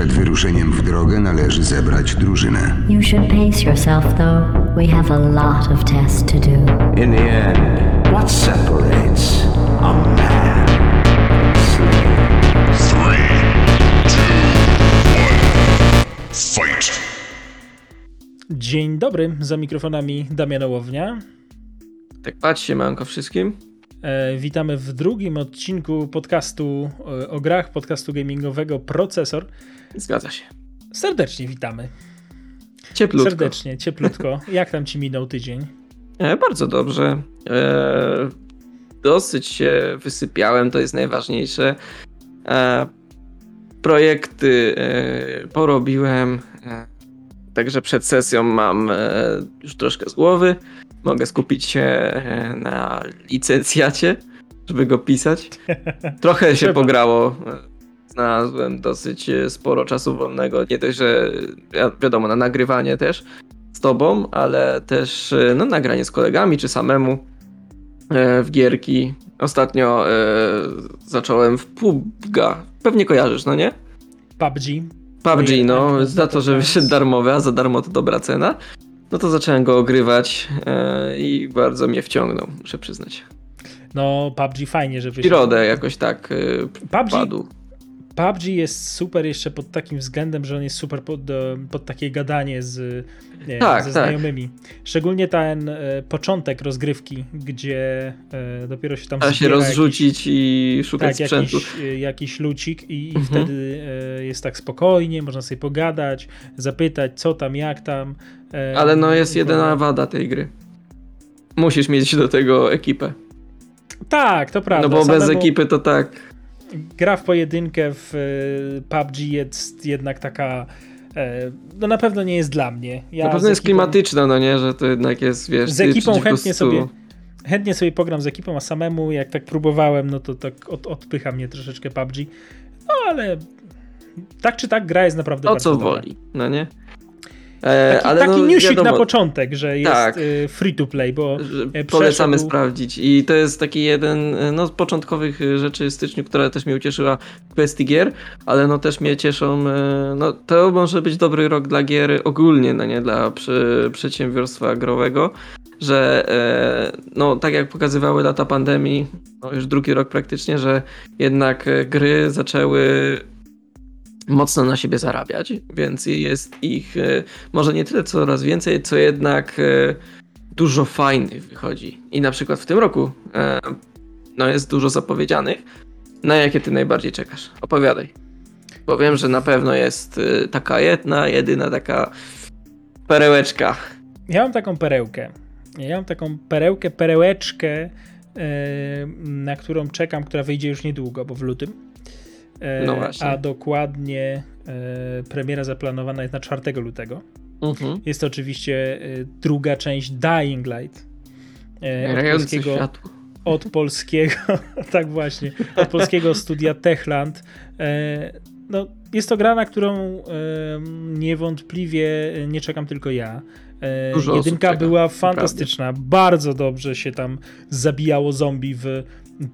Przed wyruszeniem w drogę należy zebrać drużynę. You should pace yourself, though. We have a lot of tests to do. In the end, what separates a man from a slave? Fight! Dzień dobry, za mikrofonami Damian Ołownia. Tak patrzcie, manko wszystkim. E, witamy w drugim odcinku podcastu e, o grach, podcastu gamingowego Procesor. Zgadza się. Serdecznie witamy. Cieplutko. Serdecznie, cieplutko. Jak tam ci minął tydzień? E, bardzo dobrze. E, dosyć się wysypiałem, to jest najważniejsze. E, projekty e, porobiłem, e, także przed sesją mam e, już troszkę z głowy. Mogę skupić się na licencjacie, żeby go pisać. Trochę się pograło. Znalazłem dosyć e, sporo czasu wolnego. Nie dość, że wi- wiadomo, na nagrywanie też z tobą, ale też e, no, nagranie z kolegami czy samemu e, w gierki. Ostatnio zacząłem w PUBG. Pewnie kojarzysz, no nie? PUBG. PUBG, no, tak, za to, że tak. wyszedł darmowy, a za darmo to dobra cena. No to zacząłem go ogrywać i bardzo mnie wciągnął, muszę przyznać. No, PUBG fajnie, że wyszedł. Środę jakoś tak PUBG, padł. PUBG jest super jeszcze pod takim względem, że on jest super pod, e, pod takie gadanie z, e, Tak, ze tak. znajomymi. Szczególnie ten e, początek rozgrywki, gdzie e, dopiero się tam Trzeba się zbiera jakiś- rozrzucić i szukać tak, sprzętu. jakiś, e, jakiś lucik i, i Mhm. wtedy e, jest tak spokojnie, można sobie pogadać, zapytać co tam, jak tam. e, Ale no jest jedyna wada tej gry. Musisz mieć do tego ekipę. Tak, to prawda. no bo bez Samemu ekipy to tak. Gra w pojedynkę w e, PUBG jest jednak taka. e, No na pewno nie jest dla mnie. Ja na pewno jest ekipą- klimatyczna, no nie, że to jednak jest, wiesz, Z ekipą chętnie sobie- Chętnie sobie pogram z ekipą, a samemu jak tak próbowałem, no to tak od, odpycha mnie troszeczkę PUBG. No ale tak czy tak gra jest naprawdę O bardzo co dobra. woli, no nie? E, Taki, ale taki no, newsik wiadomo, na początek, że jest Tak. e, free to play, bo e, Polecamy przeszedł- sprawdzić. I to jest taki jeden e, no, z początkowych rzeczy w styczniu, która też mnie ucieszyła w kwestii gier, ale no też mnie cieszą. No, to może być dobry rok dla gier ogólnie, no nie dla przy, przedsiębiorstwa growego, że no tak jak pokazywały lata pandemii, no już drugi rok praktycznie, że jednak gry zaczęły mocno na siebie zarabiać, więc jest ich e, może nie tyle coraz więcej, co jednak e, dużo fajnych wychodzi. I na przykład w tym roku e, no jest dużo zapowiedzianych. Na jakie ty najbardziej czekasz? Opowiadaj. Bo wiem, że na pewno jest taka jedna, jedyna taka perełeczka. Ja mam taką perełkę. Ja mam taką perełkę, perełeczkę, na którą czekam, która wyjdzie już niedługo, bo w lutym. E, No. A dokładnie e, premiera zaplanowana jest na 4 lutego. Mhm. Jest to oczywiście e, druga część Dying Light. Od, polskiego, światło. od polskiego, tak właśnie, od polskiego studia Techland. No, jest to gra, na którą niewątpliwie nie czekam tylko ja. Dużo jedynka była fantastyczna. Bardzo dobrze się tam zabijało zombie w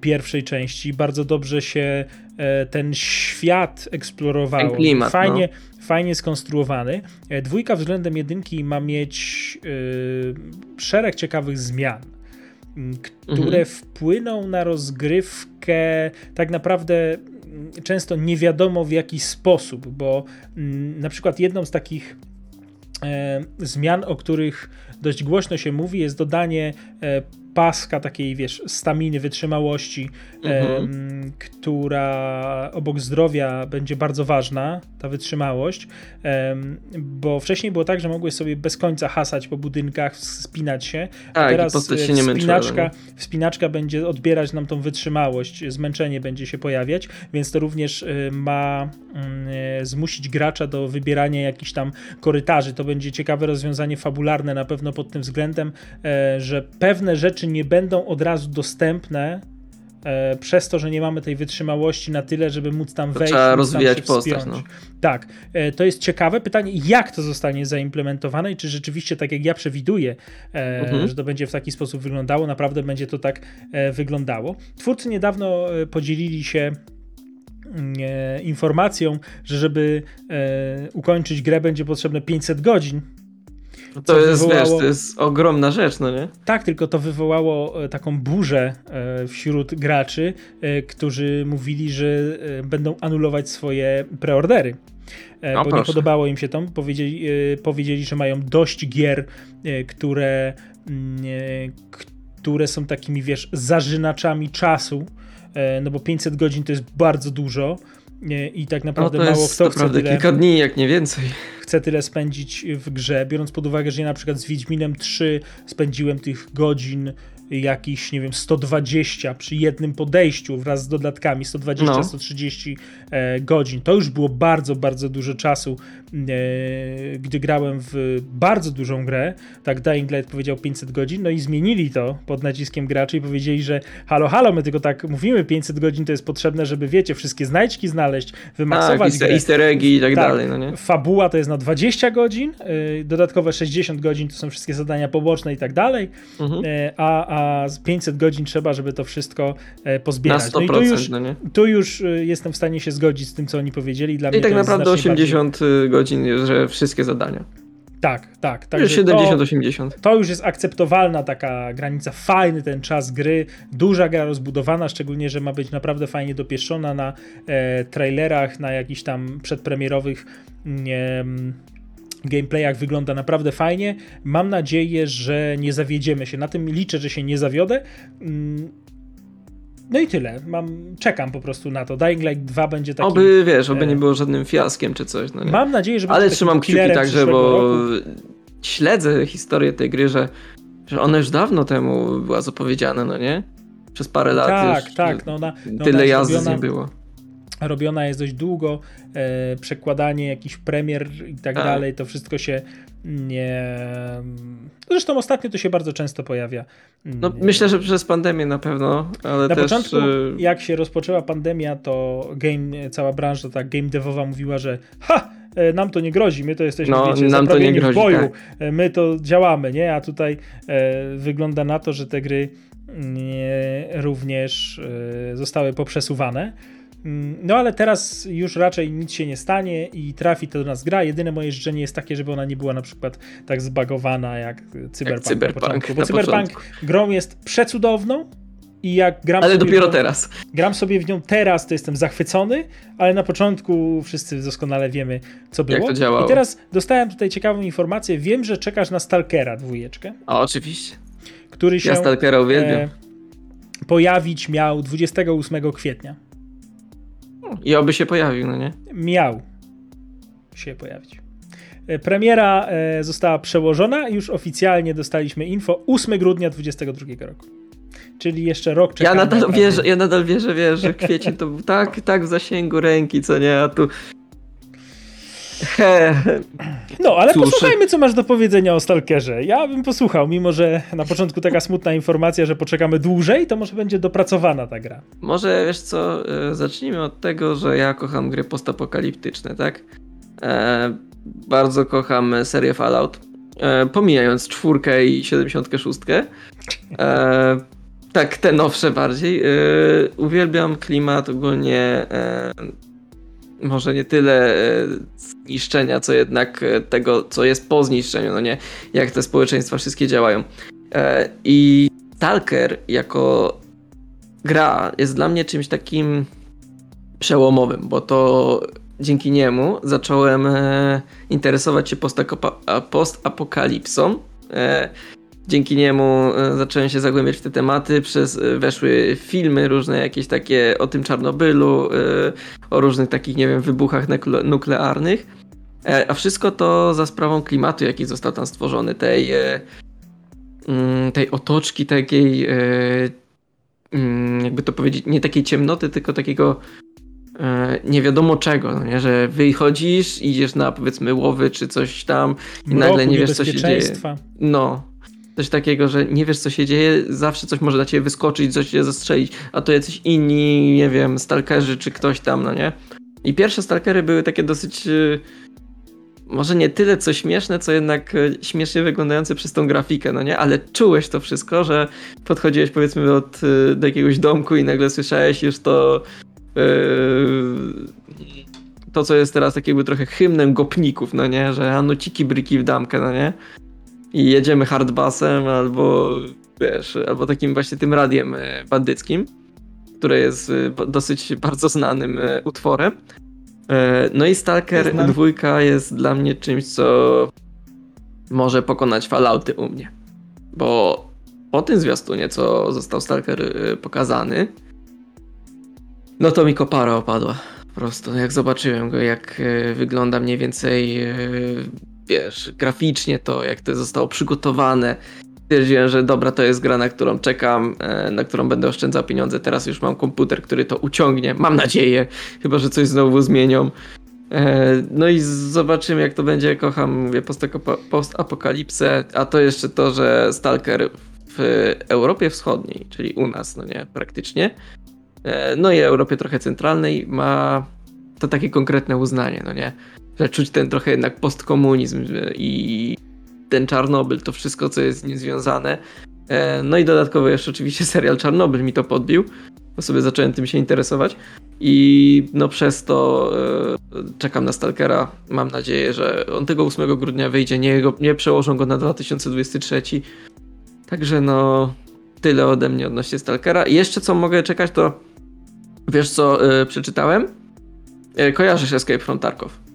pierwszej części. Bardzo dobrze się e, ten świat eksplorowało. Ten klimat, fajnie, fajnie skonstruowany. E, Dwójka względem jedynki ma mieć e, szereg ciekawych zmian które Mhm. wpłyną na rozgrywkę tak naprawdę często nie wiadomo w jaki sposób, bo na przykład jedną z takich zmian, o których dość głośno się mówi, jest dodanie paska takiej, wiesz, staminy, wytrzymałości, Mhm. która obok zdrowia będzie bardzo ważna, ta wytrzymałość, bo wcześniej było tak, że mogłeś sobie bez końca hasać po budynkach, spinać się, a Tak, i teraz e, się nie wspinaczka, wspinaczka będzie odbierać nam tą wytrzymałość, zmęczenie będzie się pojawiać, więc to również e, ma mm, e, zmusić gracza do wybierania jakichś tam korytarzy. To będzie ciekawe rozwiązanie fabularne na pewno pod tym względem, że pewne rzeczy nie będą od razu dostępne e, przez to, że nie mamy tej wytrzymałości na tyle, żeby móc tam To wejść. trzeba rozwijać postać, no. Tak, e, to jest ciekawe. Pytanie, jak to zostanie zaimplementowane i czy rzeczywiście, tak jak ja przewiduję, e, Mhm. że to będzie w taki sposób wyglądało, naprawdę będzie to tak e, wyglądało. Twórcy niedawno e, podzielili się e, informacją, że żeby ukończyć grę będzie potrzebne 500 godzin. To co jest, wiesz, wywołało- to jest ogromna rzecz, no nie? Tak, tylko to wywołało e, taką burzę e, wśród graczy, e, którzy mówili, że będą anulować swoje preordery. No Bo nie proszę. podobało im się to. Powiedzieli, powiedzieli, że mają dość gier, które, mm, które są takimi, wiesz, zażynaczami czasu. No bo 500 godzin to jest bardzo dużo. I tak No naprawdę to mało jest kto chce tyle kilka dni, jak nie więcej. chcę tyle spędzić w grze, biorąc pod uwagę, że ja na przykład z Wiedźminem 3 spędziłem tych godzin jakiś, nie wiem, 120 przy jednym podejściu wraz z dodatkami, 120-130 e, godzin. To już było bardzo, bardzo dużo czasu, e, gdy grałem w bardzo dużą grę. Tak, Dying Light powiedział 500 godzin, no i zmienili to pod naciskiem graczy i powiedzieli, że halo, halo, my tylko tak mówimy, 500 godzin to jest potrzebne, żeby, wiecie, wszystkie znajdźki znaleźć, Tak, wymaksować easter, grę. easter eggi i tak, Tak. dalej, no nie? Fabuła to jest na 20 godzin, y, dodatkowe 60 godzin to są wszystkie zadania poboczne i tak dalej, Mhm. y, a, a z 500 godzin trzeba, żeby to wszystko e, Na pozbierać. 100%, No tu już, no nie? tu już y, jestem w stanie się zgodzić z tym, co oni powiedzieli. Dla mnie I tak to jest naprawdę znacznie 80 godzin, że wszystkie zadania. Bardziej... Tak, tak. Już Także 70-80. To, to już jest akceptowalna taka granica, fajny ten czas gry, duża gra rozbudowana, szczególnie, że ma być naprawdę fajnie dopieszczona na e, trailerach, na jakichś tam przedpremierowych em, gameplayach wygląda naprawdę fajnie. Mam nadzieję, że nie zawiedziemy się. Na tym liczę, że się nie zawiodę. Mm, No i tyle. Mam, czekam po prostu na to. Dying Light 2 będzie taki... Oby, wiesz, oby e, nie było żadnym fiaskiem czy coś, no? Mam nadzieję, że Ale trzymam kciuki także, bo roku. śledzę historię tej gry, że, że ona już dawno temu była zapowiedziana, no nie? Przez parę lat Tak, już tak. No ona, no tyle jazdy robiona- nie było. Robiona jest dość długo, e, przekładanie jakichś premier i tak, Tak. dalej, to wszystko się nie... Zresztą ostatnio to się bardzo często pojawia. No, myślę, że przez pandemię na pewno, ale Na też... początku, y, jak się rozpoczęła pandemia, to game, cała branża, tak game devowa mówiła, że ha, e, nam to nie grozi, my to jesteśmy, No, wiecie, nam to nie grozi, w boju, tak. e, my to działamy, nie? A tutaj e, wygląda na to, że te gry nie, również e, zostały poprzesuwane. Mm, No ale teraz już raczej nic się nie stanie i trafi to do nas gra. Jedyne moje życzenie jest takie, żeby ona nie była na przykład tak zbagowana jak Cyberpunk, Cyberpunk na początku. Bo na Cyberpunk grą jest przecudowną i jak gram Ale sobie dopiero w nią, teraz. Gram sobie w nią teraz, to jestem zachwycony, ale na początku wszyscy doskonale wiemy, co było. to działało. I teraz dostałem tutaj ciekawą informację. Wiem, że czekasz na Stalkera dwójeczkę, A oczywiście. który się Ja Stalkera uwielbiam. e, pojawić miał 28 kwietnia. I oby się pojawił, no nie? Miał się pojawić. E, Premiera e, została przełożona i już oficjalnie dostaliśmy info 8 grudnia 2022 roku. Czyli jeszcze rok Ja czekamy. nadal naprawdę. wierzę, ja nadal wierzę, wiesz, że kwiecień to był tak, tak w zasięgu ręki, co nie, a tu... No, ale Cóż. posłuchajmy, co masz do powiedzenia o Stalkerze. Ja bym posłuchał, mimo że na początku taka smutna informacja, że poczekamy dłużej, to może będzie dopracowana ta gra. Może wiesz co, e, zacznijmy od tego, że ja kocham gry postapokaliptyczne, tak? E, bardzo kocham serię Fallout. E, pomijając czwórkę i 76. E, tak, te nowsze bardziej. E, uwielbiam klimat ogólnie. Może nie tyle e, zniszczenia, co jednak e, tego, co jest po zniszczeniu, no nie? Jak te społeczeństwa wszystkie działają. E, I Stalker jako gra jest dla mnie czymś takim przełomowym, bo to dzięki niemu zacząłem interesować się postapokalipsą. E, dzięki niemu e, zacząłem się zagłębiać w te tematy, przez e, weszły filmy różne jakieś takie o tym Czarnobylu, e, o różnych takich, nie wiem, wybuchach nuklearnych. A wszystko to za sprawą klimatu, jaki został tam stworzony, tej, mm, tej otoczki takiej mm, jakby to powiedzieć, nie takiej ciemnoty, tylko takiego nie wiadomo czego, no nie? że wychodzisz, idziesz na powiedzmy łowy czy coś tam i nagle Mroku, nie wiesz co się dzieje. No. Coś takiego, że nie wiesz co się dzieje, zawsze coś może na ciebie wyskoczyć, coś cię zastrzelić, a to jacyś inni, nie wiem, stalkerzy czy ktoś tam, no nie? I pierwsze stalkery były takie dosyć e, może nie tyle co śmieszne, co jednak e, śmiesznie wyglądające przez tą grafikę, no nie? Ale czułeś to wszystko, że podchodziłeś powiedzmy od, e, do jakiegoś domku i nagle słyszałeś już to to, co jest teraz tak jakby trochę hymnem gopników, no nie, że anuciki bryki w damkę, no nie, i jedziemy hardbassem albo, wiesz, albo takim właśnie tym radiem e, bandyckim, które jest e, dosyć bardzo znanym e, utworem. No i Stalker Znam. 2 jest dla mnie czymś, co może pokonać Fallouty u mnie. Bo po tym zwiastunie, co został Stalker pokazany, no to mi kopara opadła. Po prostu, jak zobaczyłem go, jak wygląda mniej więcej, wiesz, graficznie to, jak to zostało przygotowane. Stwierdziłem, że dobra, to jest gra, na którą czekam, e, na którą będę oszczędzał pieniądze. Teraz już mam komputer, który to uciągnie. Mam nadzieję, chyba że coś znowu zmienią. E, No i zobaczymy, jak to będzie. Kocham, mówię, postapokalipsę, a to jeszcze to, że Stalker w Europie Wschodniej, czyli u nas, no nie, praktycznie, e, no i Europie trochę centralnej ma to takie konkretne uznanie, no nie, że czuć ten trochę jednak postkomunizm i ten Czarnobyl, to wszystko, co jest z nim związane. E, No i dodatkowo jeszcze oczywiście serial Czarnobyl mi to podbił, bo sobie zacząłem tym się interesować. I no przez to e, czekam na Stalkera. Mam nadzieję, że on tego 8 grudnia wyjdzie. Nie, nie przełożą go na 2023. Także no tyle ode mnie odnośnie Stalkera. I jeszcze co mogę czekać, to wiesz co e, przeczytałem? E, kojarzysz Escape from Tarkov.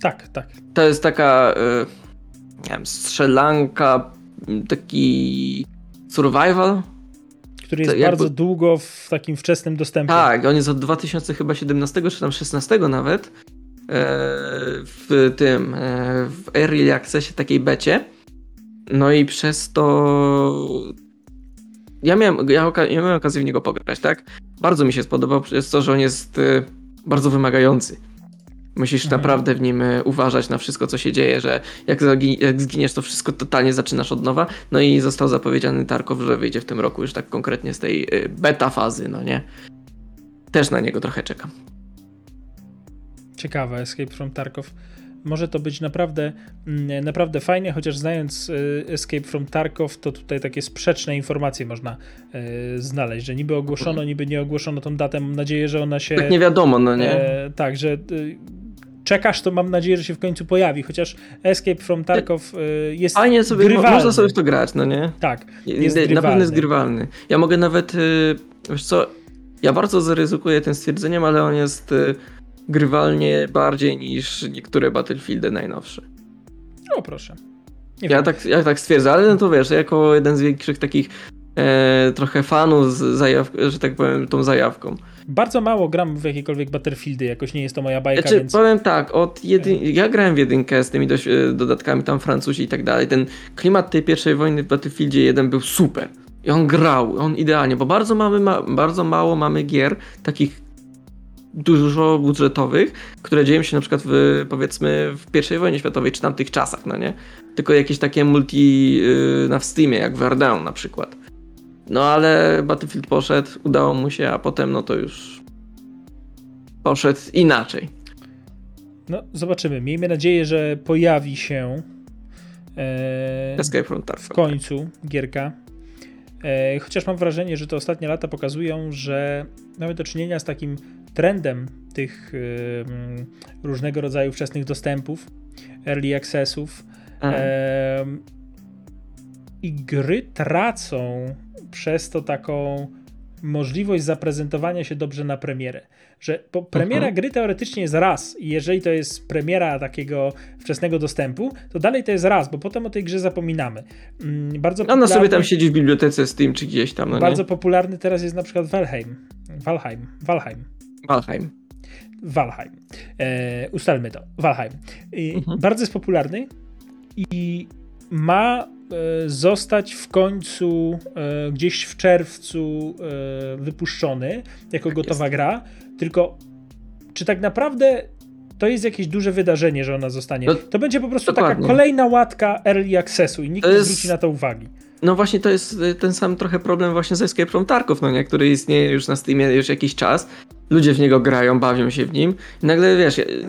Tak, tak. To jest taka e, nie wiem, strzelanka, taki survival. Który jest To jakby- bardzo długo w takim wczesnym dostępie. Tak, on jest od 2017 czy tam 16 nawet. E, w tym, e, w Early Accessie takiej becie. No i przez to ja miałem, ja, ja miałem okazję w niego pograć, tak? Bardzo mi się spodobał przez to, że on jest bardzo wymagający. Musisz Mhm. naprawdę w nim e, uważać na wszystko, co się dzieje, że jak, jak zginiesz, to wszystko totalnie zaczynasz od nowa. No i został zapowiedziany Tarkov, że wyjdzie w tym roku już tak konkretnie z tej e, beta fazy, no nie? Też na niego trochę czekam. Ciekawe, Escape from Tarkov. Może to być naprawdę, mm, naprawdę fajnie, chociaż znając Escape from Tarkov, to tutaj takie sprzeczne informacje można znaleźć, że niby ogłoszono, niby nie ogłoszono tą datę. Mam nadzieję, że ona się. Tak nie wiadomo, no nie? E, tak, że czekasz, to mam nadzieję, że się w końcu pojawi, chociaż Escape from Tarkov y, jest Fajnie sobie, grywalny. można sobie w to grać, no nie? Tak, Jest na pewno jest grywalny. Ja mogę nawet, y, wiesz co, ja bardzo zaryzykuję tym stwierdzeniem, ale on jest y, grywalnie bardziej niż niektóre Battlefieldy najnowsze. O proszę. Nie Ja wiem. tak, ja tak stwierdzę, ale no to wiesz, jako jeden z większych takich e, trochę fanów z zajaw, że tak powiem, tą zajawką. Bardzo mało gram w jakiekolwiek Battlefieldy, jakoś nie jest to moja bajka, Znaczy, więc... powiem tak, od jedy... ja grałem w jedynkę z tymi dość, e, dodatkami tam Francuzi i tak dalej. Ten klimat tej pierwszej wojny w Battlefieldzie 1 był super. I on grał, on idealnie, bo bardzo, mamy, ma... bardzo mało mamy gier takich dużo budżetowych, które dzieją się na przykład w, powiedzmy w pierwszej wojnie światowej czy tamtych czasach, no nie? Tylko jakieś takie multi yy, na Steamie, jak Verdun na przykład. No ale Battlefield poszedł, udało mu się, a potem no to już poszedł inaczej. No, zobaczymy. Miejmy nadzieję, że pojawi się e, Escape from w Tarkov. końcu gierka. E, chociaż mam wrażenie, że te ostatnie lata pokazują, że mamy do czynienia z takim trendem tych e, różnego rodzaju wczesnych dostępów, early accessów. Em, I gry tracą przez to taką możliwość zaprezentowania się dobrze na premierę. Że premiera Mhm. gry teoretycznie jest raz i jeżeli to jest premiera takiego wczesnego dostępu, to dalej to jest raz, bo potem o tej grze zapominamy. Mm, Bardzo Ona sobie tam popularny- siedzi w bibliotece Steam czy gdzieś tam, no Bardzo nie? popularny teraz jest na przykład Valheim. Valheim. Valheim. Valheim. Valheim. E, ustalmy to. Valheim. I Mhm. Bardzo jest popularny i ma zostać w końcu e, gdzieś w czerwcu e, wypuszczony jako Tak gotowa jest. gra. Tylko czy tak naprawdę to jest jakieś duże wydarzenie, że ona zostanie? No, to będzie po prostu taka dokładnie. kolejna łatka early accessu i nikt To nie jest- zwróci na to uwagi. No właśnie to jest y, ten sam trochę problem właśnie z Escape from Tarkov, no nie? Który istnieje już na Steamie już jakiś czas. Ludzie w niego grają, bawią się w nim i nagle wiesz, y,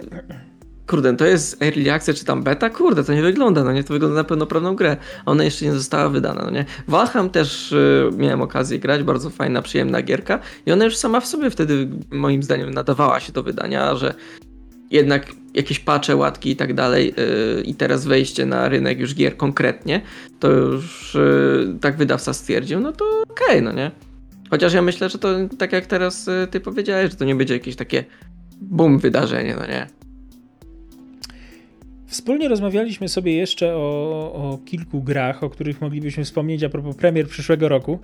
kurde, to jest early access czy tam beta? Kurde, to nie wygląda, no nie, to wygląda na pełnoprawną grę. Ona jeszcze nie została wydana, no nie. Valheim też y, miałem okazję grać, bardzo fajna, przyjemna gierka i ona już sama w sobie wtedy moim zdaniem nadawała się do wydania, że jednak jakieś patche, łatki i tak dalej yy, i teraz wejście na rynek już gier konkretnie, to już yy, tak wydawca stwierdził, no to okej, no nie. Chociaż ja myślę, że to tak jak teraz y, ty powiedziałeś, że to nie będzie jakieś takie boom wydarzenie, no nie. Wspólnie rozmawialiśmy sobie jeszcze o, o kilku grach, o których moglibyśmy wspomnieć a propos premier przyszłego roku.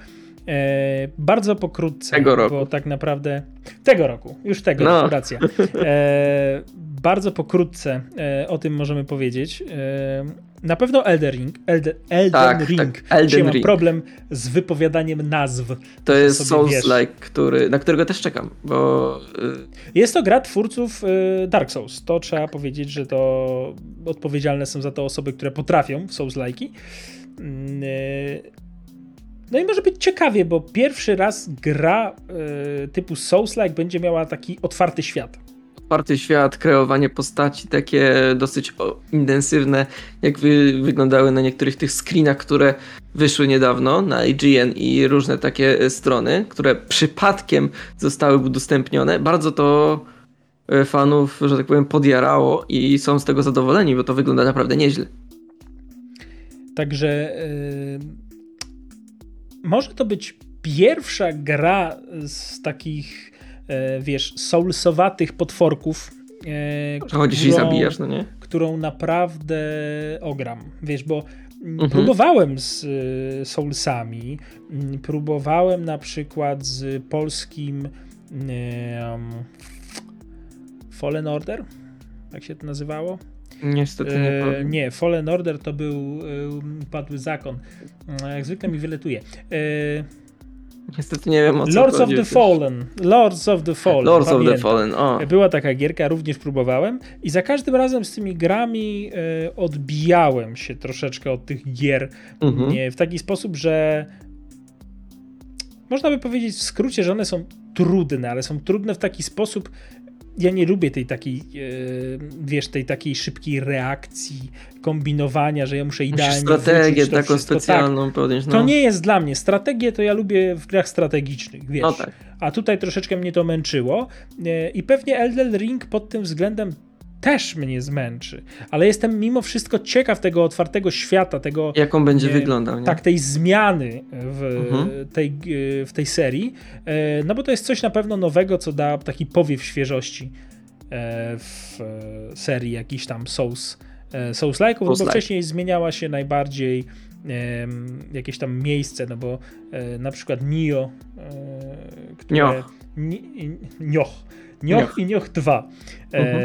E, bardzo pokrótce, Tego roku. bo tak naprawdę tego roku, już tego No. roku, racja. E, bardzo pokrótce e, o tym możemy powiedzieć. Na pewno Elden Ring. Elden, Elden Tak, Ring. tak, Elden Dzisiaj mam Ring. problem z wypowiadaniem nazw. To jest. Souls-like, który, na którego też czekam, bo y, Jest to gra twórców y, Dark Souls. To trzeba powiedzieć, że to odpowiedzialne są za to osoby, które potrafią w Souls-like'i. Mm, y, No i może być ciekawie, bo pierwszy raz gra typu Souls-like będzie miała taki otwarty świat. Otwarty świat, kreowanie postaci takie dosyć intensywne, jak wy, wyglądały na niektórych tych screenach, które wyszły niedawno na IGN i różne takie e, strony, które przypadkiem zostały udostępnione. Bardzo to e, fanów, że tak powiem, podjarało i są z tego zadowoleni, bo to wygląda naprawdę nieźle. Także y, może to być pierwsza gra z takich, wiesz, soulsowatych potworków. y, Chodzisz i którą- zabijasz, no nie? którą naprawdę ogram. Wiesz, bo mm, Mhm. próbowałem z y, Soulsami, mm, próbowałem na przykład z polskim em, Fallen Order, jak się to nazywało? Niestety nie E, nie, Fallen Order to był e, Padły Zakon. E, Jak zwykle mi wyletuje. E, Niestety nie wiem o co Lords of the. Fallen. Lords of the Fallen. Lords of the pamiętam. Fallen, o. Była taka gierka, również próbowałem i za każdym razem z tymi grami e, odbijałem się troszeczkę od tych gier Mhm. nie, w taki sposób, że można by powiedzieć w skrócie, że one są trudne, ale są trudne w taki sposób. Ja nie lubię tej takiej, e, wiesz, tej takiej szybkiej reakcji, kombinowania, że ja muszę Musisz idealnie strategię taką wszystko. Tak, specjalną podjąć. No. to nie jest dla mnie. Strategię to ja lubię w grach strategicznych, wiesz. No tak. A tutaj troszeczkę mnie to męczyło e, i pewnie Elden Ring pod tym względem też mnie zmęczy. Ale jestem mimo wszystko ciekaw tego otwartego świata, tego Jak on będzie nie, wyglądał, nie? tak, tej zmiany w, Mhm. tej, e, w tej serii. E, No bo to jest coś na pewno nowego, co da taki powiew świeżości e, w e, serii jakichś tam Souls, e, Souls-like'ów, no bo wcześniej zmieniała się najbardziej jakieś tam miejsce, no bo e, na przykład Nio, e, które... Nioh. Ni, Nioh. i Nioh 2. E, Mhm.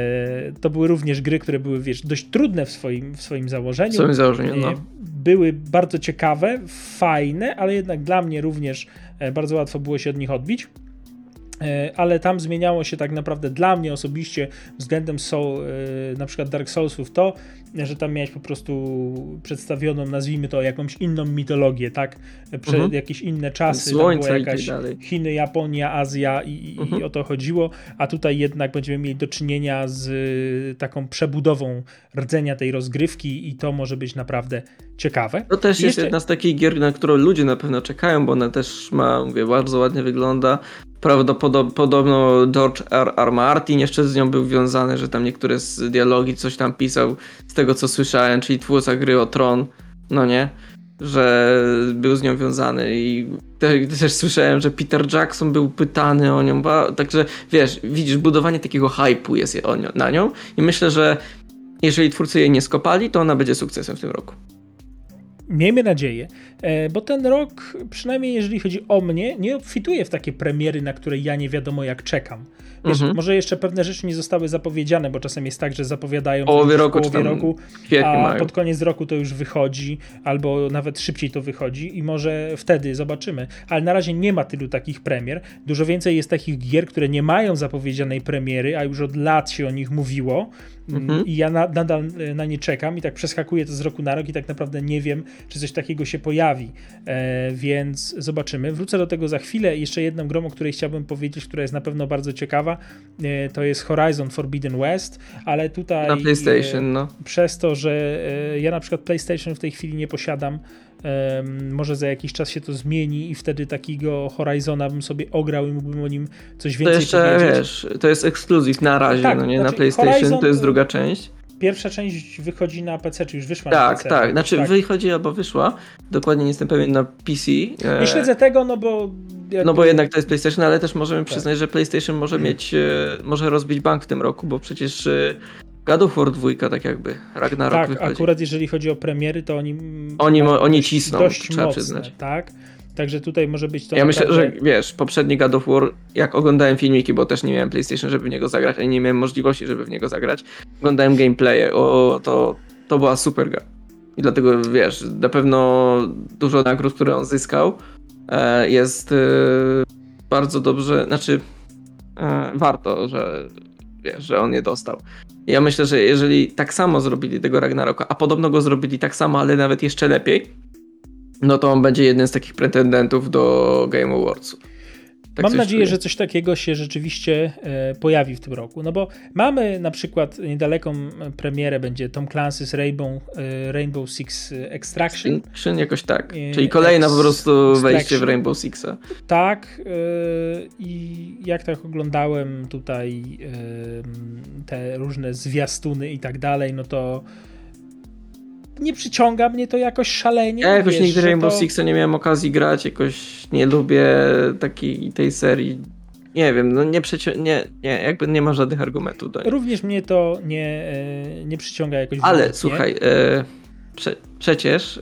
To były również gry, które były, wiesz, dość trudne w swoim, w swoim założeniu. W swoim założeniu, no. E, Były bardzo ciekawe, fajne, ale jednak dla mnie również e, bardzo łatwo było się od nich odbić. Ale tam zmieniało się tak naprawdę dla mnie osobiście względem Soul, na przykład Dark Soulsów to, że tam miałeś po prostu przedstawioną, nazwijmy to, jakąś inną mitologię, tak? Prze, Mhm. Jakieś inne czasy, tam Słońca była tak jakaś. Chiny, Japonia, Azja i, i, Mhm. i o to chodziło, a tutaj jednak będziemy mieli do czynienia z y, taką przebudową rdzenia tej rozgrywki i to może być naprawdę ciekawe. To też I jest jeszcze- jedna z takich gier, na którą ludzie na pewno czekają, bo ona też ma, mówię, bardzo ładnie wygląda. Prawdopodobno podobno George R. R. Martin jeszcze z nią był wiązany, że tam niektóre z dialogi coś tam pisał, z tego co słyszałem, czyli twórca gry o Tron, no nie? Że był z nią wiązany i te, też słyszałem, że Peter Jackson był pytany o nią, także wiesz, widzisz, budowanie takiego hype'u jest na nią i myślę, że jeżeli twórcy jej nie skopali, to ona będzie sukcesem w tym roku. Miejmy nadzieję, e, bo ten rok, przynajmniej jeżeli chodzi o mnie, nie obfituje w takie premiery, na które ja nie wiadomo jak czekam. Wiesz, Mhm. Może jeszcze pewne rzeczy nie zostały zapowiedziane, bo czasem jest tak, że zapowiadają Połowie roku połowie roku, a mają. pod koniec roku to już wychodzi, albo nawet szybciej to wychodzi i może wtedy zobaczymy. Ale na razie nie ma tylu takich premier. Dużo więcej jest takich gier, które nie mają zapowiedzianej premiery, a już od lat się o nich mówiło Mhm. I ja na, nadal e, na nie czekam i tak przeskakuję to z roku na rok i tak naprawdę nie wiem, czy coś takiego się pojawi. E, więc zobaczymy. Wrócę do tego za chwilę. Jeszcze jedną grą, o której chciałbym powiedzieć, która jest na pewno bardzo ciekawa, e, to jest Horizon Forbidden West, ale tutaj Na PlayStation, no. e, przez to, że e, ja na przykład PlayStation w tej chwili nie posiadam, może za jakiś czas się to zmieni i wtedy takiego Horizona bym sobie ograł i mógłbym o nim coś To więcej jeszcze, powiedzieć. wiesz, to jest ekskluzyw na razie, Tak, no nie, na znaczy PlayStation, Horizon to jest to- druga część. Pierwsza część wychodzi na PC, czy już wyszła na Tak, PC? tak, znaczy tak. wychodzi albo wyszła, dokładnie nie jestem pewien, na PC. Nie śledzę tego, no bo... No bo jednak to jest PlayStation, ale też możemy Tak. przyznać, że PlayStation może mieć, e, może rozbić bank w tym roku, bo przecież e, God of War 2 tak jakby, Ragnarok Tak, wychodzi. akurat jeżeli chodzi o premiery, to oni... Oni mają oni cisną, Dość trzeba mocne, przyznać. tak? Także tutaj może być to Ja myślę, że naprawdę- wiesz, poprzedni God of War, jak oglądałem filmiki, bo też nie miałem PlayStation, żeby w niego zagrać, ani nie miałem możliwości, żeby w niego zagrać, oglądałem gameplaye, o, to, to była super gra. I dlatego, wiesz, na pewno dużo nagród, które on zyskał, e, jest e, bardzo dobrze, znaczy e, warto, że wiesz, że on je dostał. Ja myślę, że jeżeli tak samo zrobili tego Ragnaroka, a podobno go zrobili tak samo, ale nawet jeszcze lepiej, no to on będzie jednym z takich pretendentów do Game Awards'u. Tak Mam nadzieję, czuję. że coś takiego się rzeczywiście e, pojawi w tym roku. No bo mamy na przykład niedaleką premierę, będzie Tom Clancy's Rainbow, e, Rainbow Six Extraction. Extraction jakoś tak. Czyli kolejna po prostu wejście w Rainbow Sixa. Tak. e, I jak tak oglądałem tutaj e, te różne zwiastuny i tak dalej, no to nie przyciąga mnie to jakoś szalenie. Ja jakoś wiesz, nigdy Rainbow to... Sixa nie miałem okazji grać, jakoś nie lubię takiej tej serii. Nie wiem, no nie, przeci- nie, nie jakby nie ma żadnych argumentów do niej. Również mnie to nie, e, nie przyciąga jakoś Ale słuchaj, e, prze, przecież e,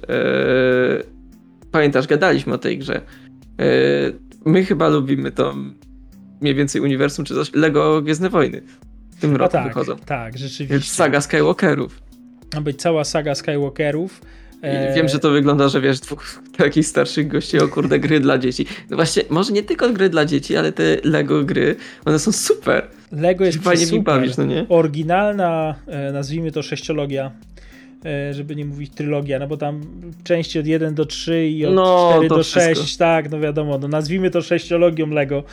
pamiętasz, gadaliśmy o tej grze. E, my chyba lubimy to mniej więcej uniwersum czy coś. Lego Gwiezdne Wojny. W tym A roku tak, wychodzą. tak, rzeczywiście. Więc saga Skywalkerów. Ma być cała saga Skywalkerów. I E, wiem, że to wygląda, że wiesz, dwóch takich starszych gości, o kurde, gry dla dzieci. No właśnie, może nie tylko gry dla dzieci, ale te Lego gry, one są super. Lego jest Fajnie super. bawisz, no nie? Oryginalna, e, nazwijmy to sześciologia, e, żeby nie mówić trylogia, no bo tam części od 1 do 3 i od No, 4 to do wszystko. 6, tak, no wiadomo, no nazwijmy to sześciologią Lego.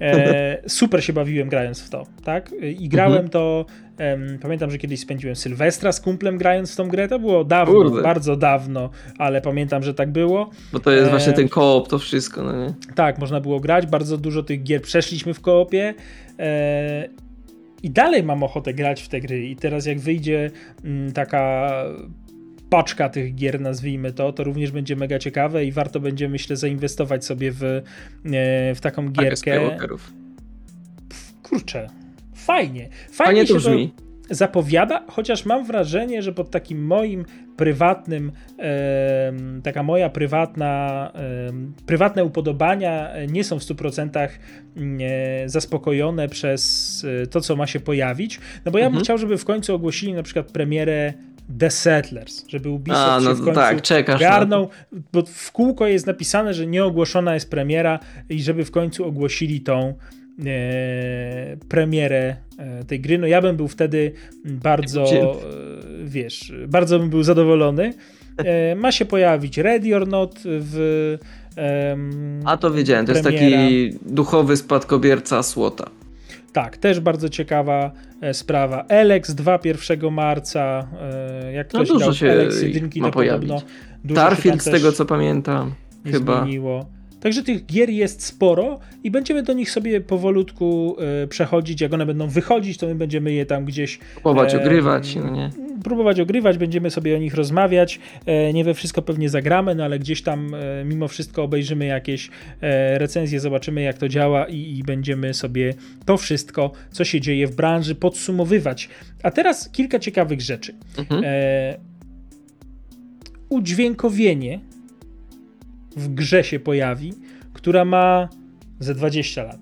E, super się bawiłem grając w to, tak? I grałem Mhm. to, em, pamiętam, że kiedyś spędziłem Sylwestra z kumplem grając w tą grę, to było dawno, Kurde. bardzo dawno, ale pamiętam, że tak było. Bo to jest E, właśnie ten koop, to wszystko, no nie? Tak, można było grać, bardzo dużo tych gier przeszliśmy w koopie e, i dalej mam ochotę grać w te gry i teraz jak wyjdzie mm, taka paczka tych gier, nazwijmy to, to również będzie mega ciekawe i warto będzie, myślę, zainwestować sobie w, e, w taką gierkę. Kurczę, fajnie. Fajnie, Fajnie się to brzmi. zapowiada, chociaż mam wrażenie, że pod takim moim prywatnym, taka moja prywatna, prywatne upodobania e, nie są w 100% mm, e, zaspokojone przez to, co ma się pojawić. No bo ja bym Mhm. chciał, żeby w końcu ogłosili na przykład premierę The Settlers, żeby Ubisoft A, no się w końcu tak, czekasz garnął, bo w kółko jest napisane, że nie ogłoszona jest premiera i żeby w końcu ogłosili tą e, premierę e, tej gry. No ja bym był wtedy bardzo, e, wiesz, bardzo bym był zadowolony. E, ma się pojawić Ready or Not w em, A to wiedziałem, to jest premiera. taki duchowy spadkobierca Słota. Tak, też bardzo ciekawa e, sprawa. Alex 2 1 marca, e, jak No ktoś dużo grał w się 1, ma pojawić. dużo Starfield, z tego co pamiętam, chyba. zmieniło. Także tych gier jest sporo i będziemy do nich sobie powolutku e, przechodzić. Jak one będą wychodzić, to my będziemy je tam gdzieś Em, ogrywać, no nie? Próbować ogrywać, będziemy sobie o nich rozmawiać. E, nie we wszystko pewnie zagramy, no ale gdzieś tam e, mimo wszystko obejrzymy jakieś e, recenzje, zobaczymy jak to działa i, i będziemy sobie to wszystko, co się dzieje w branży, podsumowywać. A teraz kilka ciekawych rzeczy. Mhm. E, udźwiękowienie w grze się pojawi, która ma ze 20 lat.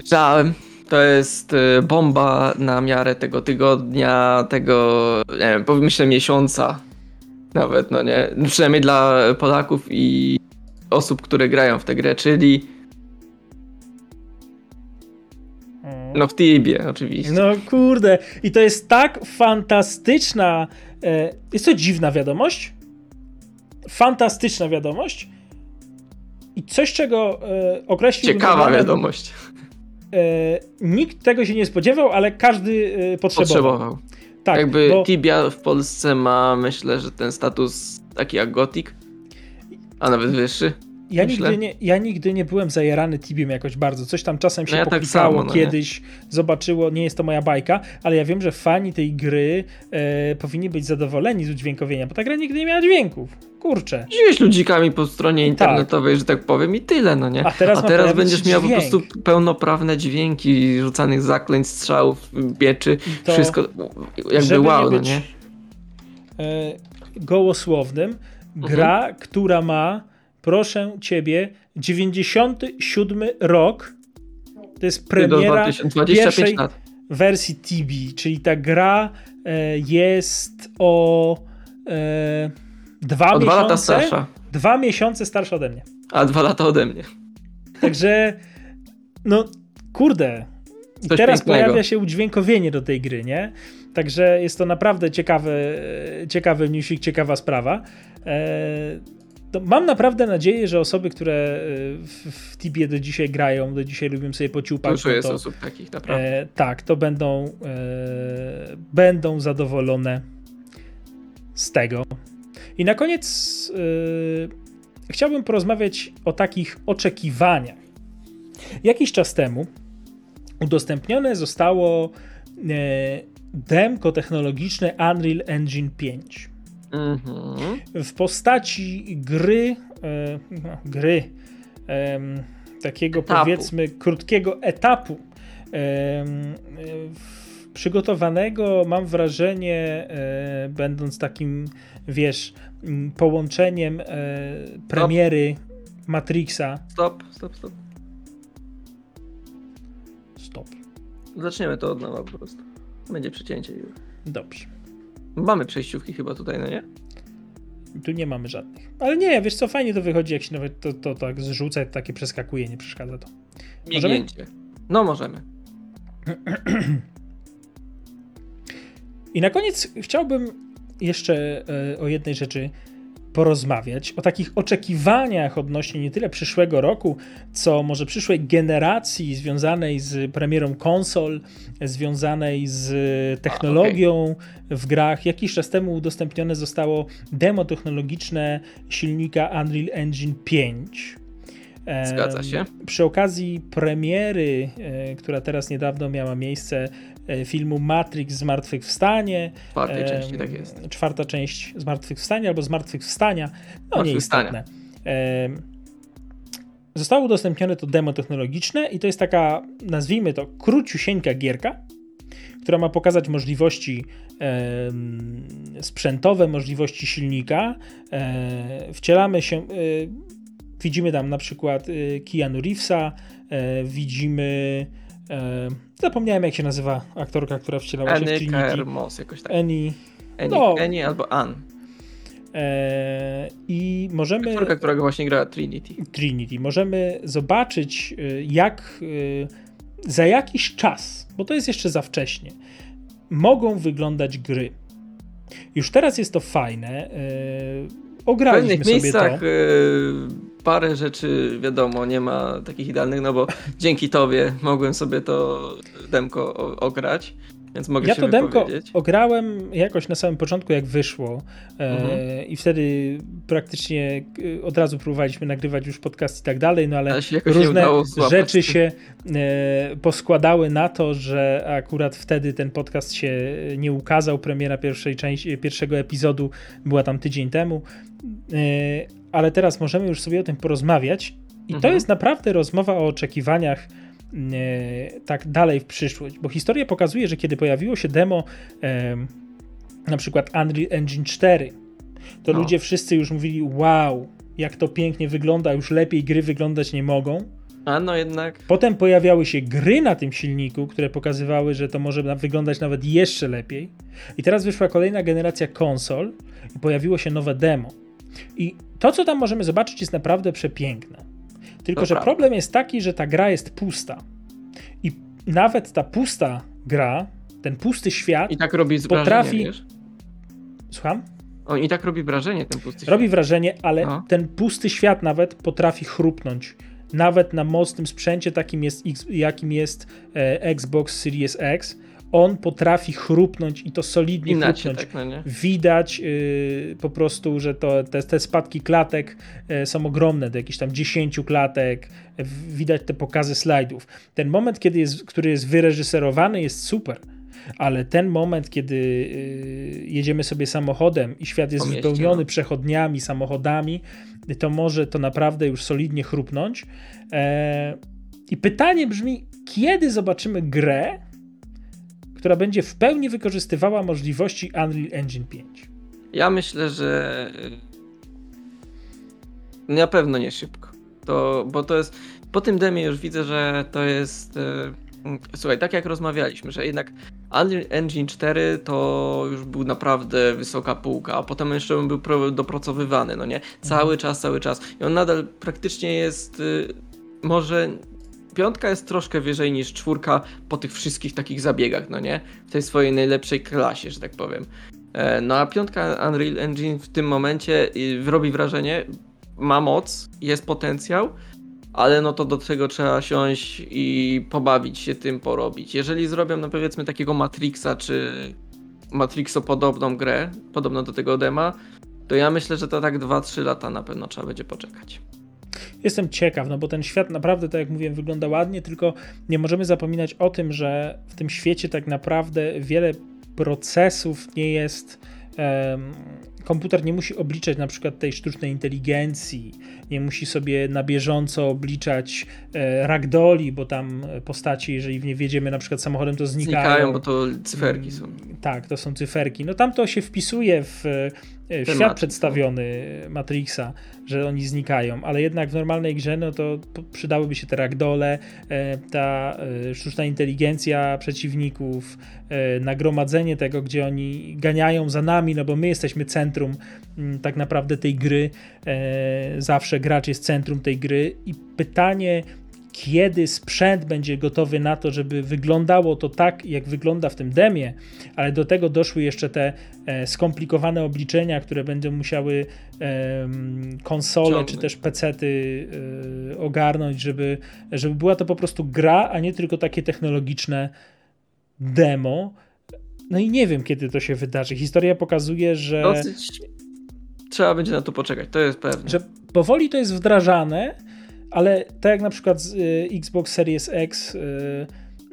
Słyszałem. To jest y, bomba na miarę tego tygodnia, tego, nie wiem, myślę miesiąca nawet, no nie? Przynajmniej dla Polaków i osób, które grają w tę grę, czyli Mm, No w Tibie oczywiście. No kurde, i to jest tak fantastyczna. E, jest to dziwna wiadomość. Fantastyczna wiadomość. I coś, czego e, określił. Ciekawa wiadomość. E, nikt tego się nie spodziewał, ale każdy e, potrzebował. Potrzebował. Tak, Jakby bo, Tibia w Polsce ma, myślę, że ten status taki jak Gothic, a nawet wyższy. Ja, myślę. nigdy nie, ja nigdy nie byłem zajarany Tibiem jakoś bardzo. Coś tam czasem się No ja tak samo, no nie? kiedyś, zobaczyło, nie jest to moja bajka, ale ja wiem, że fani tej gry e, powinni być zadowoleni z udźwiękowienia, bo ta gra nigdy nie miała dźwięków. Kurczę. Jeździłeś ludzikami po stronie internetowej, że tak powiem, i tyle, no nie? A teraz ma pojawić będziesz miał po prostu pełnoprawne dźwięki rzucanych zaklęć, strzałów, bieczy, to- wszystko jakby wow, nie no nie? gołosłownym, gra, Mhm. która ma, proszę ciebie, 97 rok. To jest premiera 2025 pierwszej lat. wersji Tibi, czyli ta gra e, jest o e, dwa O dwa lata miesiące, starsza, dwa miesiące starsza ode mnie. a dwa lata ode mnie. Także, no, kurde. I Coś teraz pięknego. pojawia się udźwiękowienie do tej gry, nie? Także jest to naprawdę ciekawy, ciekawy newsik, ciekawa sprawa. E, to mam naprawdę nadzieję, że osoby, które e, w, w Tibie do dzisiaj grają, do dzisiaj lubią sobie pociupać, Dużo no jest to, osób takich, naprawdę. e, tak, to będą, e, będą zadowolone z tego. I na koniec e, chciałbym porozmawiać o takich oczekiwaniach. Jakiś czas temu udostępnione zostało e, demko technologiczne Unreal Engine 5 Mhm. W postaci gry, e, gry, takiego Etapu. powiedzmy krótkiego etapu, przygotowanego, mam wrażenie, e, będąc takim, wiesz, połączeniem e, premiery Matrixa. Stop, stop, stop. Stop. Zaczniemy to od nowa po prostu. Będzie przecięcie już. Dobrze. Mamy przejściówki chyba tutaj, no nie? Tu nie mamy żadnych. Ale nie, wiesz co, fajnie to wychodzi, jak się nawet to, to tak zrzuca, takie przeskakuje, nie przeszkadza to. Możemy? No możemy. I na koniec chciałbym jeszcze e, o jednej rzeczy porozmawiać, o takich oczekiwaniach odnośnie nie tyle przyszłego roku, co może przyszłej generacji związanej z premierą konsol, związanej z technologią w grach. Jakiś czas temu udostępnione zostało demo technologiczne silnika Unreal Engine 5. Em, Zgadza się. Przy okazji premiery, e, która teraz niedawno miała miejsce, filmu Matrix Zmartwychwstanie. czwartej em, części tak jest. Czwarta część Zmartwychwstania albo Zmartwychwstania. No nieistotne. Em, Zostało udostępnione to demo technologiczne i to jest taka, nazwijmy to, króciusieńka gierka, która ma pokazać możliwości em, sprzętowe, możliwości silnika. E, wcielamy się, e, widzimy tam na przykład e, Keanu Reevesa, e, widzimy, e, zapomniałem jak się nazywa aktorka, która wcielała się w Trinity. Kermos, jakoś tak. Annie. Annie, no. Annie albo Ann. E, I możemy. Aktorka, która właśnie grała Trinity. Trinity. Możemy zobaczyć, y, jak za jakiś czas, bo to jest jeszcze za wcześnie, mogą wyglądać gry. Już teraz jest to fajne. W Ograliśmy pewnych sobie miejscach to. e, parę rzeczy, wiadomo, nie ma takich idealnych, no bo dzięki tobie mogłem sobie to demko ograć, więc mogę Ja to demko ograłem jakoś na samym początku, jak wyszło, e, Mhm. i wtedy praktycznie e, od razu próbowaliśmy nagrywać już podcast i tak dalej, no ale różne rzeczy się e, poskładały na to, że akurat wtedy ten podcast się nie ukazał. Premiera pierwszej części, pierwszego epizodu była tam tydzień temu, ale teraz możemy już sobie o tym porozmawiać. I to Mhm. jest naprawdę rozmowa o oczekiwaniach e, tak dalej w przyszłość, bo historia pokazuje, że kiedy pojawiło się demo e, na przykład Unreal Engine 4, to No. ludzie wszyscy już mówili wow, jak to pięknie wygląda, już lepiej gry wyglądać nie mogą. A no jednak Potem pojawiały się gry na tym silniku, które pokazywały, że to może wyglądać nawet jeszcze lepiej. I teraz wyszła kolejna generacja konsol i pojawiło się nowe demo. I to, co tam możemy zobaczyć, jest naprawdę przepiękne. Tylko, To że prawda. problem jest taki, że ta gra jest pusta. I nawet ta pusta gra, ten pusty świat, I tak robi wrażenie, Potrafi- wiesz? słucham? On i tak robi wrażenie, ten pusty Robi wrażenie, ale No. ten pusty świat nawet potrafi chrupnąć. Nawet na mocnym sprzęcie, takim jest, jakim jest e, Xbox Series X, on potrafi chrupnąć i to solidnie Inaczej, chrupnąć. tak, no nie? Widać y, po prostu, że to, te, te spadki klatek e, są ogromne, do jakichś tam 10 klatek. W- Widać te pokazy slajdów. Ten moment, kiedy jest, który jest wyreżyserowany, jest super. Ale ten moment, kiedy y, jedziemy sobie samochodem i świat jest mieście, wypełniony no. przechodniami, samochodami, to może to naprawdę już solidnie chrupnąć. E, I pytanie brzmi, kiedy zobaczymy grę, która będzie w pełni wykorzystywała możliwości Unreal Engine 5? Ja myślę, że y, na pewno nie szybko. To, bo to jest. Po tym demie już widzę, że to jest. y, Słuchaj, tak jak rozmawialiśmy, że jednak Unreal Engine 4 to już był naprawdę wysoka półka, a potem jeszcze on był dopracowywany, no nie? Cały czas, cały czas. I on nadal praktycznie jest. y, Może piątka jest troszkę wyżej niż czwórka po tych wszystkich takich zabiegach, no nie? W tej swojej najlepszej klasie, że tak powiem. E, No a piątka Unreal Engine w tym momencie robi wrażenie, ma moc, jest potencjał, ale no to do tego trzeba siąść i pobawić się tym, porobić. Jeżeli zrobią, no powiedzmy, takiego Matrixa, czy Matrixo-podobną grę, podobno do tego dema, to ja myślę, że to tak 2-3 lata na pewno trzeba będzie poczekać. Jestem ciekaw, no bo ten świat naprawdę, tak jak mówiłem, wygląda ładnie, tylko nie możemy zapominać o tym, że w tym świecie tak naprawdę wiele procesów nie jest. komputer nie musi obliczać na przykład tej sztucznej inteligencji, nie musi sobie na bieżąco obliczać e, ragdoli, bo tam postaci, jeżeli w nie wjedziemy na przykład samochodem, to znikają. Znikają, bo to cyferki są. Tak, to są cyferki. No tam to się wpisuje w, e, Temat, świat przedstawiony Matrixa, że oni znikają, ale jednak w normalnej grze no to przydałyby się te ragdole, e, ta e, sztuczna inteligencja przeciwników, e, nagromadzenie tego, gdzie oni ganiają za nami, no bo my jesteśmy centrum mm, tak naprawdę tej gry. E, Gracz jest centrum tej gry i pytanie, kiedy sprzęt będzie gotowy na to, żeby wyglądało to tak, jak wygląda w tym demie, ale do tego doszły jeszcze te e, skomplikowane obliczenia, które będą musiały konsole Ciągnąć. czy też pecety e, ogarnąć, żeby, żeby była to po prostu gra, a nie tylko takie technologiczne demo. No i nie wiem, kiedy to się wydarzy. Historia pokazuje, że Dosyć trzeba będzie na to poczekać, to jest pewne. że powoli to jest wdrażane, ale tak jak na przykład z, y, Xbox Series X y,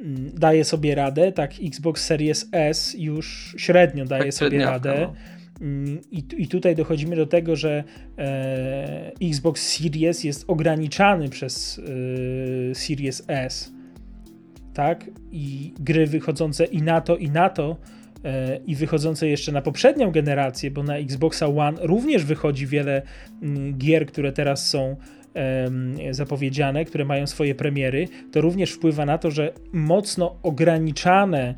mm, daje sobie radę, tak Xbox Series S już średnio daje Tak sobie radę. no. Mm, I, I tutaj dochodzimy do tego, że e, Xbox Series jest ograniczany przez e, Series S. Tak? I gry wychodzące i na to, i na to, i wychodzące jeszcze na poprzednią generację, bo na Xboxa One również wychodzi wiele mm, gier, które teraz są zapowiedziane, które mają swoje premiery, to również wpływa na to, że mocno ograniczane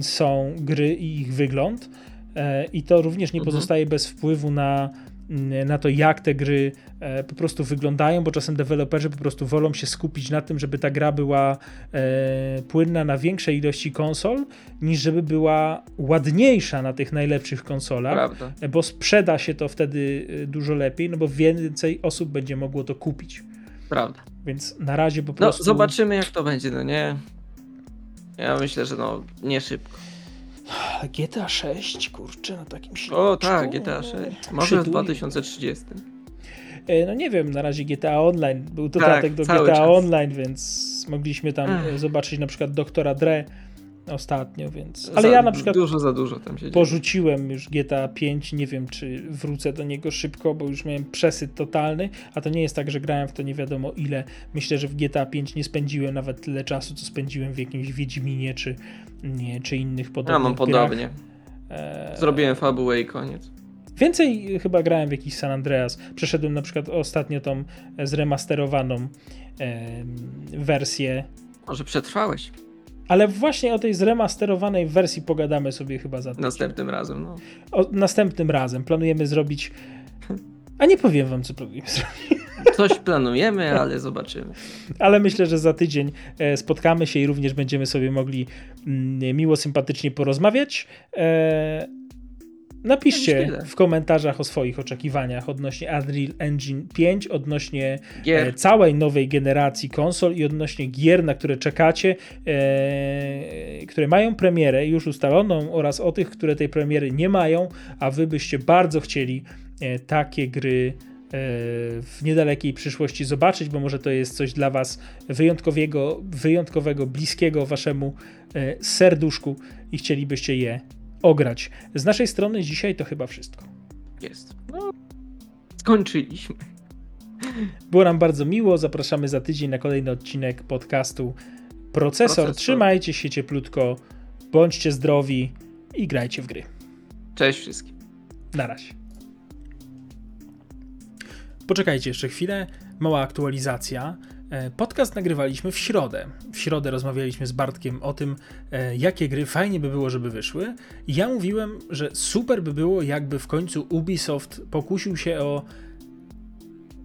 są gry i ich wygląd. E, I to również nie Mhm. pozostaje bez wpływu na, na to, jak te gry e, po prostu wyglądają, bo czasem deweloperzy po prostu wolą się skupić na tym, żeby ta gra była e, płynna na większej ilości konsol, niż żeby była ładniejsza na tych najlepszych konsolach, Prawda. e, bo sprzeda się to wtedy dużo lepiej, no bo więcej osób będzie mogło to kupić. Prawda. Więc na razie po No, prostu. zobaczymy jak to będzie, no nie? Ja myślę, że no, nie szybko. GTA 6, kurczę, na takim silniczku. O tak, GTA 6. Może w Przyduje. 2030. E, No nie wiem, na razie GTA Online. Był Tak, dodatek do cały GTA czas. Online, więc mogliśmy tam Ech. e, zobaczyć na przykład Doktora Dre ostatnio, więc... Ale Za- ja na przykład Dużo za dużo tam się dzieje. porzuciłem już GTA 5, nie wiem czy wrócę do niego szybko, bo już miałem przesyt totalny, a to nie jest tak, że grałem w to nie wiadomo ile. Myślę, że w GTA 5 nie spędziłem nawet tyle czasu, co spędziłem w jakimś Wiedźminie, czy, nie, czy innych podobnych Ja mam grach. podobnie. E, Zrobiłem fabułę i koniec. Więcej chyba grałem w jakiś San Andreas. Przeszedłem na przykład ostatnio tą zremasterowaną em, wersję. Może przetrwałeś Ale właśnie o tej zremasterowanej wersji pogadamy sobie chyba za następnym razem. No. O, następnym razem planujemy zrobić. A nie powiem wam, co planujemy zrobić. Coś planujemy, ale zobaczymy. Ale myślę, że za tydzień e, spotkamy się i również będziemy sobie mogli mm, miło, sympatycznie porozmawiać. Napiszcie w komentarzach o swoich oczekiwaniach odnośnie Unreal Engine 5, odnośnie Gier. e, całej nowej generacji konsol i odnośnie gier, na które czekacie, e, które mają premierę już ustaloną oraz o tych, które tej premiery nie mają, a wy byście bardzo chcieli e, takie gry e, w niedalekiej przyszłości zobaczyć, bo może to jest coś dla was wyjątkowego, wyjątkowego bliskiego waszemu serduszku i chcielibyście je ograć. Z naszej strony dzisiaj to chyba wszystko. Jest. No, skończyliśmy. Było nam bardzo miło. Zapraszamy za tydzień na kolejny odcinek podcastu Procesor. Procesor. Trzymajcie się cieplutko, bądźcie zdrowi i grajcie w gry. Cześć wszystkim. Na razie. Poczekajcie jeszcze chwilę. Mała aktualizacja. E, Podcast nagrywaliśmy w środę. W środę rozmawialiśmy z Bartkiem o tym, e, jakie gry fajnie by było, żeby wyszły. Ja mówiłem, że super by było, jakby w końcu Ubisoft pokusił się o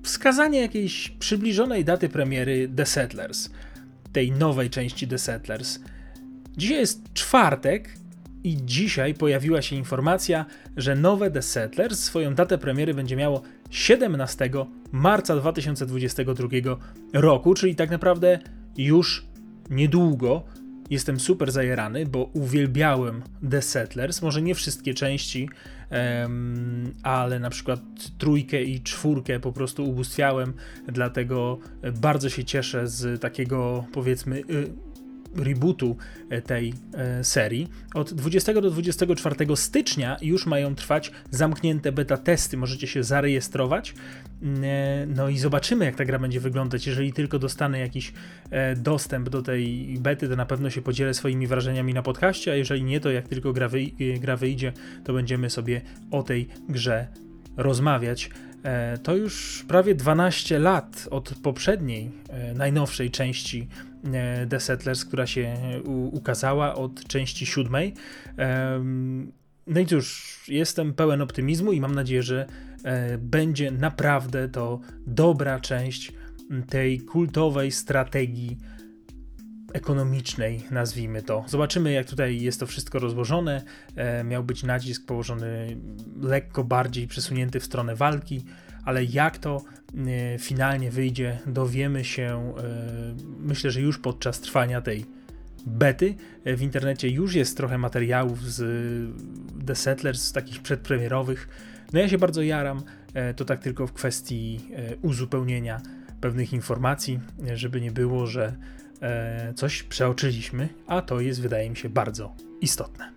wskazanie jakiejś przybliżonej daty premiery The Settlers, tej nowej części The Settlers. Dzisiaj jest czwartek i dzisiaj pojawiła się informacja, że nowe The Settlers swoją datę premiery będzie miało 17 marca 2022 roku, czyli tak naprawdę już niedługo. Jestem super zajerany, bo uwielbiałem The Settlers, może nie wszystkie części, ale na przykład trójkę i czwórkę po prostu ubóstwiałem, dlatego bardzo się cieszę z takiego powiedzmy y, rebootu e, tej e, serii. Od 20 do 24 stycznia już mają trwać zamknięte beta testy. Możecie się zarejestrować. E, No i zobaczymy, jak ta gra będzie wyglądać. Jeżeli tylko dostanę jakiś dostęp do tej bety, to na pewno się podzielę swoimi wrażeniami na podcaście, a jeżeli nie, to jak tylko gra, wyj- gra wyjdzie, to będziemy sobie o tej grze rozmawiać. To już prawie 12 lat od poprzedniej, najnowszej części The Settlers, która się u- ukazała, od części siódmej. No i cóż, jestem pełen optymizmu i mam nadzieję, że e, będzie naprawdę to dobra część tej kultowej strategii ekonomicznej, nazwijmy to. Zobaczymy, jak tutaj jest to wszystko rozłożone. E, miał być nacisk położony lekko bardziej przesunięty w stronę walki, ale jak to e, finalnie wyjdzie, dowiemy się, e, myślę, że już podczas trwania tej bety. E, W internecie już jest trochę materiałów z The Settlers, z takich przedpremierowych. No ja się bardzo jaram, to tak tylko w kwestii uzupełnienia pewnych informacji, żeby nie było, że coś przeoczyliśmy, a to jest, wydaje mi się, bardzo istotne.